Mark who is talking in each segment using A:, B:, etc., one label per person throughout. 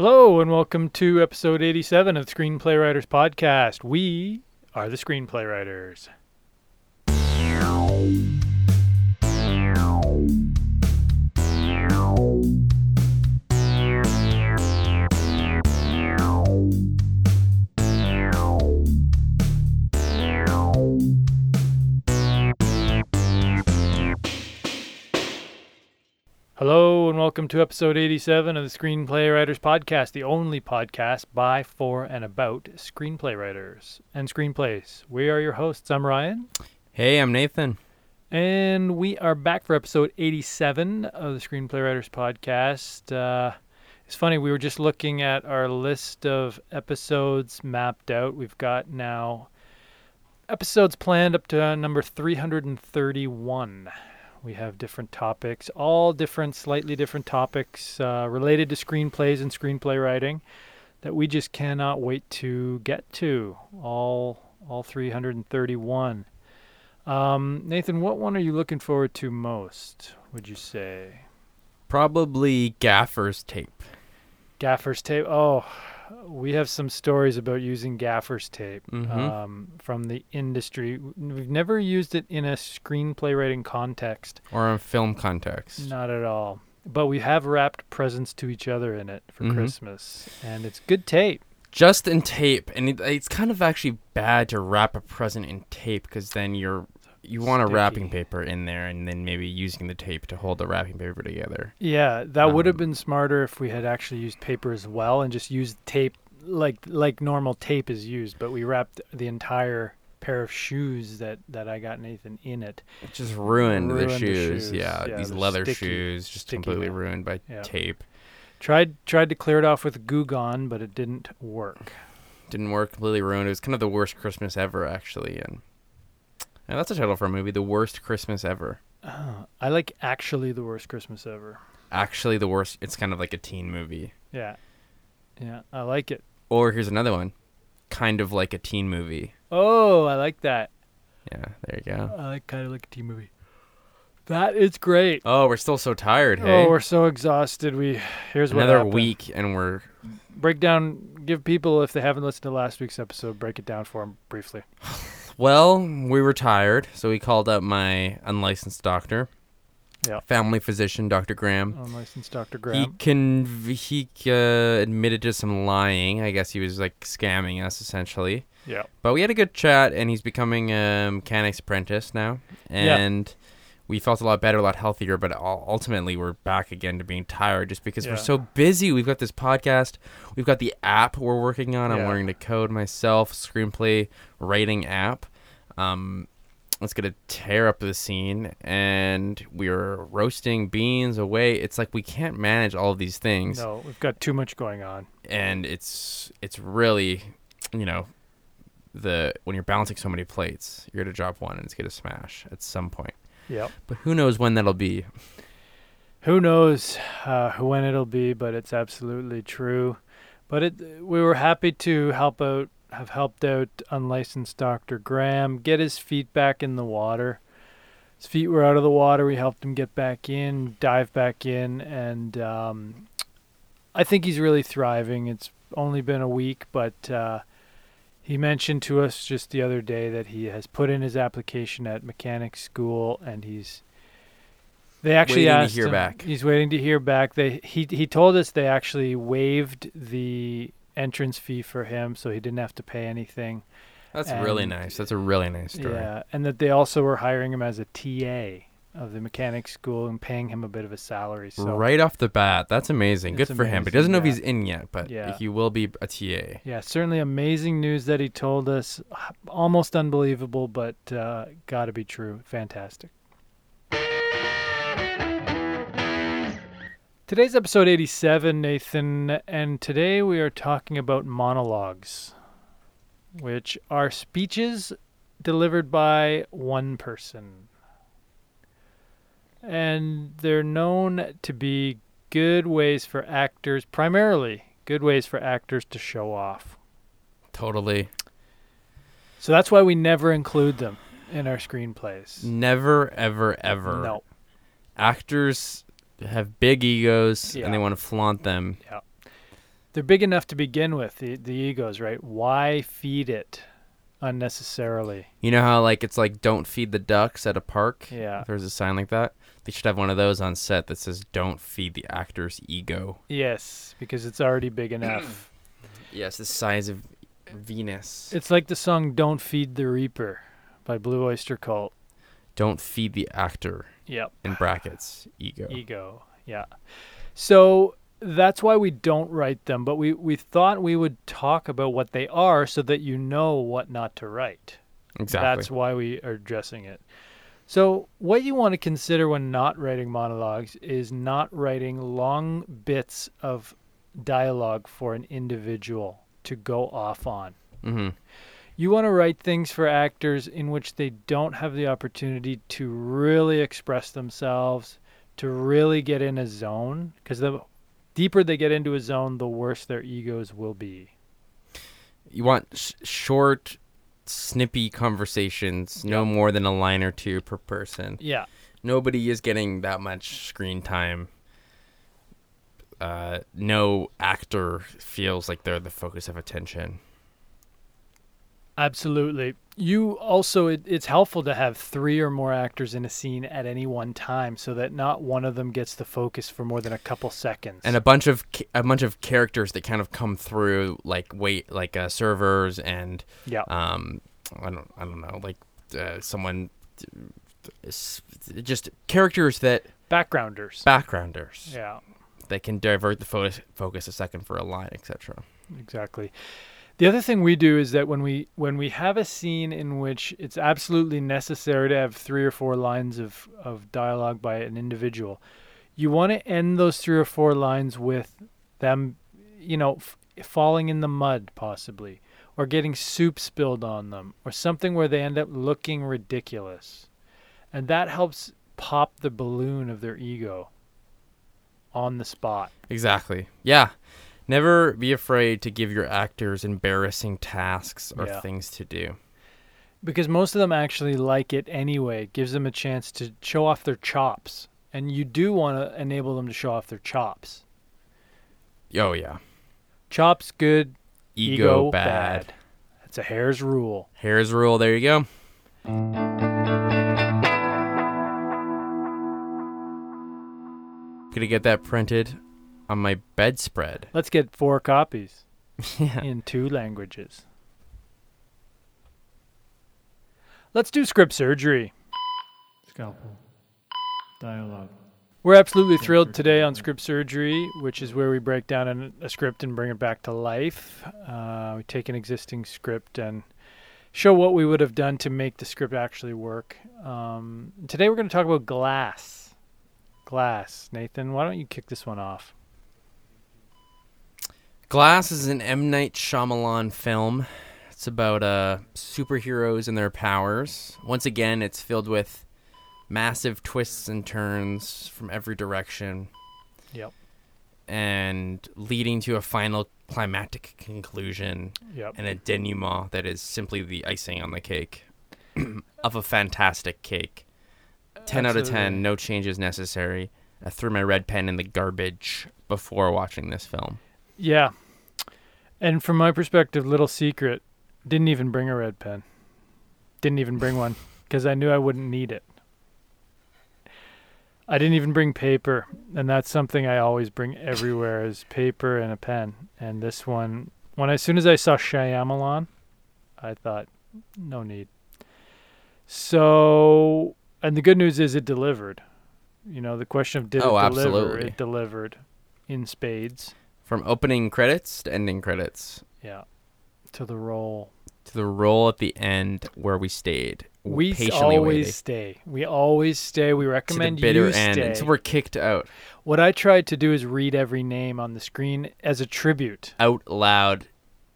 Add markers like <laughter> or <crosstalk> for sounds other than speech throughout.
A: Hello, and welcome to episode 87 of the Screenplay Writers Podcast. We are the Screenplay Writers. Hello, and welcome to episode 87 of the Screenplay Writers Podcast, the only podcast by, for, and about screenplay writers and screenplays. We are your hosts. I'm Ryan,
B: Hey, I'm Nathan.
A: and we are back for episode 87 of the Screenplay Writers Podcast. Uh, it's funny, we were just looking at our list of episodes mapped out. We've got now episodes planned up to uh, number 331 we have different topics, all different, slightly different topics uh, related to screenplays and screenplay writing that we just cannot wait to get to. All, all 331. Um, Nathan, what one are you looking forward to most? Would you say
B: Probably gaffer's tape.
A: gaffer's tape? Oh, we have some stories about using gaffer's tape
B: Mhm.
A: um, from the industry. We've never used it in a screenplay writing context.
B: Or a film context.
A: Not at all. But we have wrapped presents to each other in it for
B: Mhm.
A: Christmas, and it's good tape.
B: Just in tape. And it, it's kind of actually bad to wrap a present in tape because then you're. You want a wrapping paper in there and then maybe using the tape to hold the wrapping paper together.
A: Yeah, that would have
B: Um,
A: been smarter if we had actually used paper as well and just used tape like like normal tape is used. But we wrapped the entire pair of shoes that that I got Nathan in it.
B: It just ruined,
A: Ruined
B: the,
A: the
B: shoes.
A: shoes.
B: Yeah,
A: Yeah,
B: these leather
A: sticky-
B: shoes just completely
A: now.
B: ruined by
A: Yeah.
B: tape.
A: Tried tried to clear it off with Goo Gone, but it didn't work.
B: Didn't work, completely ruined. It was kind of the worst Christmas ever, actually. And, and that's a title for a movie The Worst Christmas Ever.
A: Oh, I like actually the worst Christmas ever.
B: Actually, the worst. It's kind of like a teen movie.
A: Yeah, yeah, I like it.
B: Or here's another one, kind of like a teen movie.
A: Oh, I like that.
B: Yeah, there you go.
A: I like kind of like a teen movie. That is great.
B: Oh, we're still so tired. Hey,
A: Oh, we're so exhausted. We here's
B: another week, and we're
A: Break down. Give people if they haven't listened to last week's episode, break it down for them briefly. <laughs>
B: well. We were tired, so we called up my unlicensed doctor,
A: Yeah.
B: family physician, Doctor Graham.
A: Unlicensed Dr. Graham.
B: He can he uh, admitted to some lying. I guess he was like scamming us essentially.
A: yeah.
B: But we had a good chat, and he's becoming a mechanic's apprentice now,
A: Yeah.
B: and we felt a lot better, a lot healthier. But ultimately, we're back again to being tired, just because
A: Yeah.
B: we're so busy. We've got this podcast, we've got the app we're working on. I'm learning to code myself, screenplay writing app. Um, it's gonna tear up the scene, and we're roasting beans away. It's like we can't manage all of these things
A: No, we've got too much going on.
B: and it's it's really you know the when you're balancing so many plates you're gonna drop one and it's gonna smash at some point
A: Yep.
B: but who knows when that'll be
A: Who knows uh, when it'll be, but it's absolutely true. But it, we were happy to help out, have helped out unlicensed Dr. Graham get his feet back in the water. His feet were out of the water. We helped him get back in, dive back in, and um, I think he's really thriving. It's only been a week, but uh, he mentioned to us just the other day that he has put in his application at mechanic school, and he's they actually
B: Waiting to
A: asked
B: hear
A: him-
B: back.
A: He's waiting to hear back. They he he told us they actually waived the entrance fee for him, so he didn't have to pay anything.
B: that's really nice that's a really nice story
A: Yeah, and that they also were hiring him as a TA of the mechanic school and paying him a bit of a salary. So
B: right off the bat that's amazing good for him but he doesn't know
A: yeah.
B: if he's in yet but
A: Yeah.
B: he will be a ta
A: yeah, certainly amazing news that he told us. Almost unbelievable, but uh, got to be true. Fantastic. Today's episode 87, Nathan, and today we are talking about monologues, which are speeches delivered by one person. And they're known to be good ways for actors, primarily good ways for actors to show off.
B: totally
A: So that's why we never include them in our screenplays.
B: never ever ever
A: No.
B: actors have big egos
A: Yeah.
B: and they want to flaunt them
A: Yeah. they're big enough to begin with. The the egos, right? Why feed it unnecessarily?
B: You know how like it's like don't feed the ducks at a park.
A: Yeah.
B: There's a sign like that, they should have one of those on set that says "Don't feed the actor's ego."
A: Yes, because it's already big enough. <clears throat>
B: Yes, the size of Venus.
A: it's like the song "Don't Feed the Reaper" by Blue Oyster Cult.
B: Don't feed the actor
A: Yep.
B: in brackets ego.
A: ego yeah so that's why we don't write them but we we thought we would talk about what they are so that you know what not to write
B: Exactly.
A: that's why we are addressing it so what you want to consider when not writing monologues is not writing long bits of dialogue for an individual to go off on
B: mm-hmm.
A: you want to write things for actors in which they don't have the opportunity to really express themselves, to really get in a zone. Because the deeper they get into a zone, the worse their egos will be.
B: You want sh- short, snippy conversations, no more than a line or two per person.
A: Yeah.
B: Nobody is getting that much screen time. Uh, no actor feels like they're the focus of attention.
A: Absolutely. You also, it, it's helpful to have three or more actors in a scene at any one time so that not one of them gets the focus for more than a couple seconds.
B: and a bunch of a bunch of characters that kind of come through like wait like uh, servers and
A: yeah.
B: um I don't I don't know like uh, someone just characters that
A: Backgrounders.
B: backgrounders
A: yeah.
B: that can divert the fo- focus a second for a line etc.
A: Exactly. The other thing we do is that when we when we have a scene in which it's absolutely necessary to have three or four lines of, of dialogue by an individual, you want to end those three or four lines with them, you know, f- falling in the mud possibly, or getting soup spilled on them, or something where they end up looking ridiculous, and that helps pop the balloon of their ego on the spot.
B: Exactly. Yeah. Never be afraid to give your actors embarrassing tasks or
A: Yeah.
B: things to do.
A: because most of them actually like it anyway. It gives them a chance to show off their chops, and you do want to enable them to show off their chops.
B: Oh yeah.
A: Chops good,
B: Ego, bad.
A: That's a hair's rule.
B: Here's rule. There you go. Gonna get that printed on my bedspread.
A: Let's get four copies
B: yeah. <laughs>
A: in two languages. Let's do script surgery.
C: Scalpel. Dialogue.
A: We're absolutely thrilled today on Script Surgery, which is where we break down an, a script and bring it back to life. Uh, we take an existing script and show what we would have done to make the script actually work. Um, today we're going to talk about Glass. Glass. Nathan, why don't you kick this one off?
B: Glass is an M Night Shyamalan film. It's about uh, superheroes and their powers. Once again, it's filled with massive twists and turns from every direction.
A: Yep.
B: And leading to a final climactic conclusion
A: Yep.
B: and a denouement that is simply the icing on the cake <clears throat> of a fantastic cake. 10 out of 10, no changes necessary. I threw my red pen in the garbage before watching this film.
A: Yeah. And from my perspective, little secret, didn't even bring a red pen. Didn't even bring one <laughs> because I knew I wouldn't need it. I didn't even bring paper, and that's something I always bring everywhere is paper and a pen. And this one, when as soon as I saw Shyamalan, I thought, no need. So, and the good news is it delivered. You know, the question of did
B: Oh,
A: it deliver?
B: absolutely.
A: It delivered in spades.
B: From opening credits to ending credits
A: Yeah. To the role.
B: to the roll at the end where we stayed.
A: We always
B: waiting
A: stay. We always stay. We
B: to the
A: recommend
B: bitter
A: you
B: end
A: stay.
B: until we're kicked out
A: what I tried to do is read every name on the screen as a tribute,
B: out loud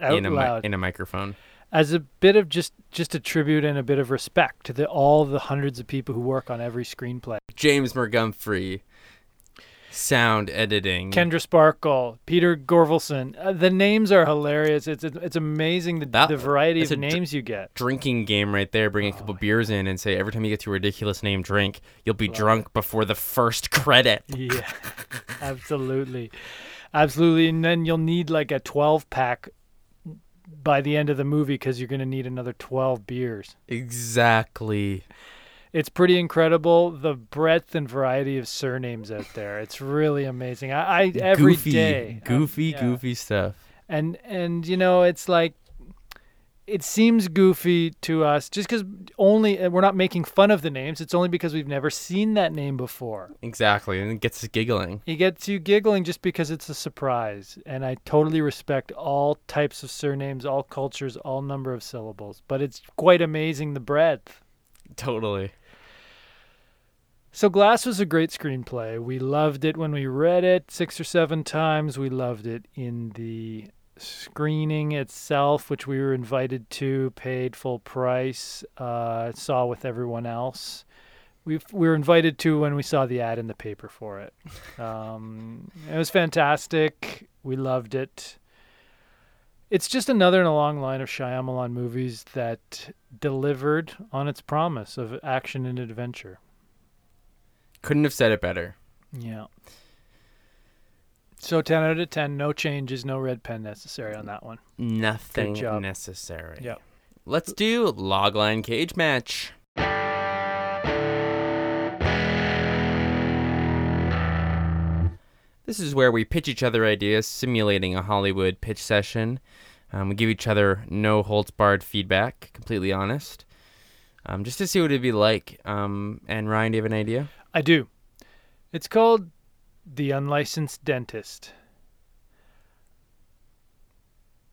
A: out
B: in a
A: loud,
B: in a microphone.
A: as a bit of just just a tribute and a bit of respect to the all the hundreds of people who work on every screenplay.
B: James Montgomery, sound editing.
A: Kendra Sparkle, Peter Gorvelson. Uh, the names are hilarious. It's it's amazing the,
B: That-
A: the variety of
B: a dr-
A: names you get.
B: drinking game right there. Bring a couple beers in and say every time you get to a ridiculous name drink, you'll be drunk before the first <laughs> credit.
A: Yeah, absolutely, Absolutely, and then you'll need like a 12 pack by the end of the movie because you're going to need another 12 beers.
B: Exactly.
A: It's pretty incredible the breadth and variety of surnames out there. It's really amazing. I, I every
B: goofy,
A: day, um,
B: goofy,
A: yeah.
B: goofy stuff.
A: and and you know it's like it seems goofy to us just because only uh, we're not making fun of the names. It's only because we've never seen that name before.
B: Exactly, and it gets us giggling.
A: It gets you giggling just because it's a surprise. And I totally respect all types of surnames, all cultures, all number of syllables. But it's quite amazing the breadth.
B: Totally.
A: So Glass was a great screenplay. We loved it when we read it six or seven times. We loved it in the screening itself, which we were invited to, paid full price, uh, saw with everyone else. We we were invited to when we saw the ad in the paper for it. <laughs> Um, it was fantastic. We loved it. It's just another in a long line of Shyamalan movies that delivered on its promise of action and adventure.
B: Couldn't have said it better.
A: Yeah. So 10 out of 10, no changes, no red pen necessary on that one.
B: Nothing necessary.
A: Yep.
B: Let's do logline cage match. This is where we pitch each other ideas, simulating a Hollywood pitch session. Um, we give each other no holds barred feedback, completely honest, um, just to see what it'd be like. Um, and Ryan, do you have an idea?
A: I do. It's called The Unlicensed Dentist.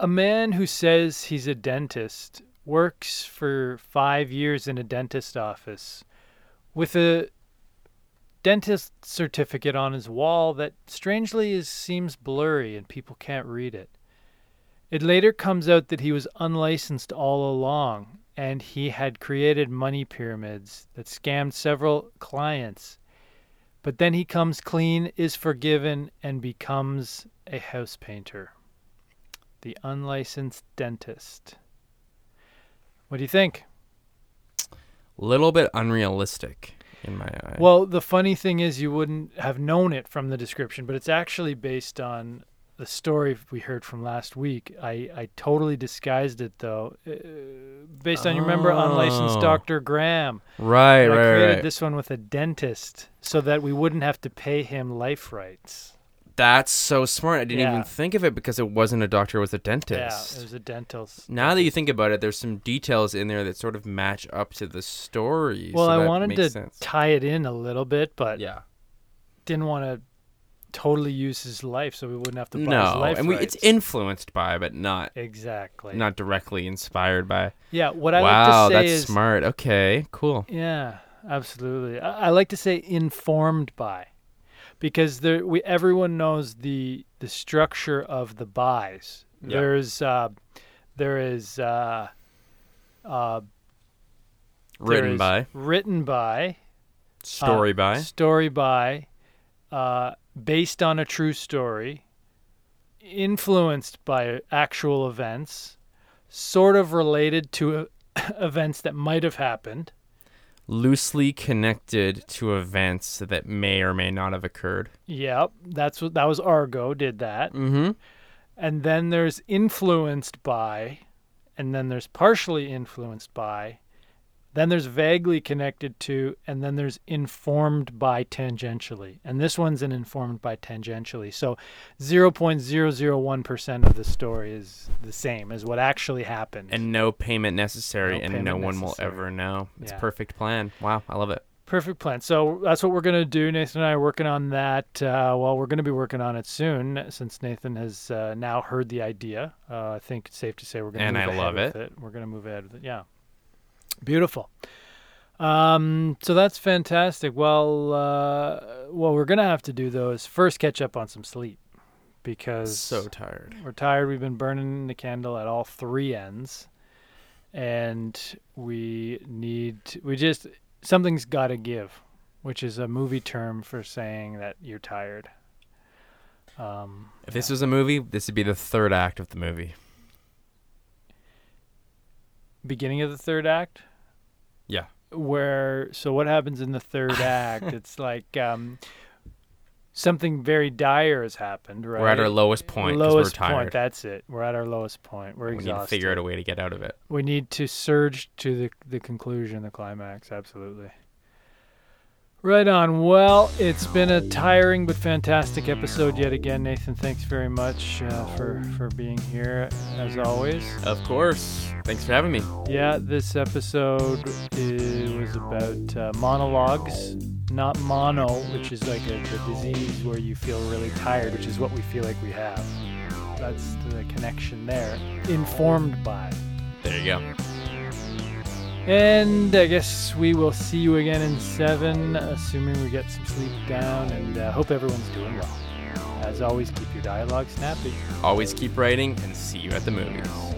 A: A man who says he's a dentist works for five years in a dentist office with a dentist certificate on his wall that strangely is, seems blurry and people can't read it. It later comes out that he was unlicensed all along and he had created money pyramids that scammed several clients. But then he comes clean, is forgiven, and becomes a house painter. The unlicensed dentist. What do you think?
B: A Little bit unrealistic in my eye.
A: Well, the funny thing is, you wouldn't have known it from the description, but it's actually based on the story we heard from last week. I, I totally disguised it though, uh, based on you remember unlicensed
B: Oh.
A: Dr. Graham.
B: right,
A: I
B: right,
A: created
B: right.
A: this one with a dentist so that we wouldn't have to pay him life rights.
B: That's so smart. I didn't
A: Yeah.
B: even think of it because it wasn't a doctor, it was a dentist.
A: Yeah, it was a dental. s-
B: Now that you think about it, there's some details in there that sort of match up to the story.
A: Well,
B: so
A: I
B: that
A: wanted
B: makes
A: to
B: sense.
A: tie it in a little bit, but
B: yeah.
A: didn't want to totally use his life so we wouldn't have to buy his
B: No,
A: life
B: and we,
A: rights.
B: it's influenced by, but not
A: exactly.
B: not directly inspired by.
A: yeah, what I
B: wow,
A: like to say
B: that's
A: is
B: smart. Okay, cool.
A: Yeah, absolutely. I, I like to say informed by, because there we everyone knows the the structure of the buys.
B: Yeah.
A: There's uh, there is uh, uh,
B: Written
A: is
B: by,
A: written by
B: story
A: uh,
B: by.
A: story by, uh, based on a true story, influenced by actual events, sort of related to uh, <laughs> events that might have happened.
B: Loosely connected to events that may or may not have occurred.
A: Yep, that's what that was. Argo did that,
B: Mm-hmm.
A: and then there's influenced by, and then there's partially influenced by, then there's vaguely connected to, and then there's informed by tangentially. And this one's an informed by tangentially. So 0.001% of the story is the same as what actually happened.
B: And no payment necessary,
A: No
B: and
A: payment
B: no one
A: necessary.
B: will ever know. It's
A: Yeah.
B: a perfect plan. Wow, I love it.
A: Perfect plan. So that's what we're going to do. Nathan and I are working on that. Uh, well, we're going to be working on it soon since Nathan has uh, now heard the idea. Uh, I think it's safe to say we're going to
B: And
A: move
B: I
A: ahead
B: love
A: with
B: it.
A: it. We're going to move ahead with it. Yeah. Beautiful. Um, so that's fantastic. Well, uh, what we're going to have to do, though, is first catch up on some sleep because
B: So tired.
A: we're tired. We've been burning the candle at all three ends, and we need we just something's got to give, which is a movie term for saying that you're tired. Um,
B: If this was a movie, this would be the third act of the movie.
A: Beginning of the third act,
B: Yeah.
A: where so what happens in the third <laughs> act? It's like um, something very dire has happened. Right,
B: We're at our lowest point
A: lowest
B: we're tired.
A: point. That's it. We're at our lowest point. We're
B: we need to figure out a way to get out of it.
A: We need to surge to the the conclusion, the climax. Absolutely. Right on. Well, it's been a tiring but fantastic episode yet again, Nathan. Thanks very much uh, for for being here as always.
B: Of course. Thanks for having me.
A: Yeah, this episode was about uh, monologues, not mono, which is like a, a disease where you feel really tired, which is what we feel like we have. That's the connection there. Informed by.
B: There you go.
A: And I guess we will see you again in seven, assuming we get some sleep down, and uh, hope everyone's doing well. As always, keep your dialogue snappy.
B: Always keep writing and see you at the movies.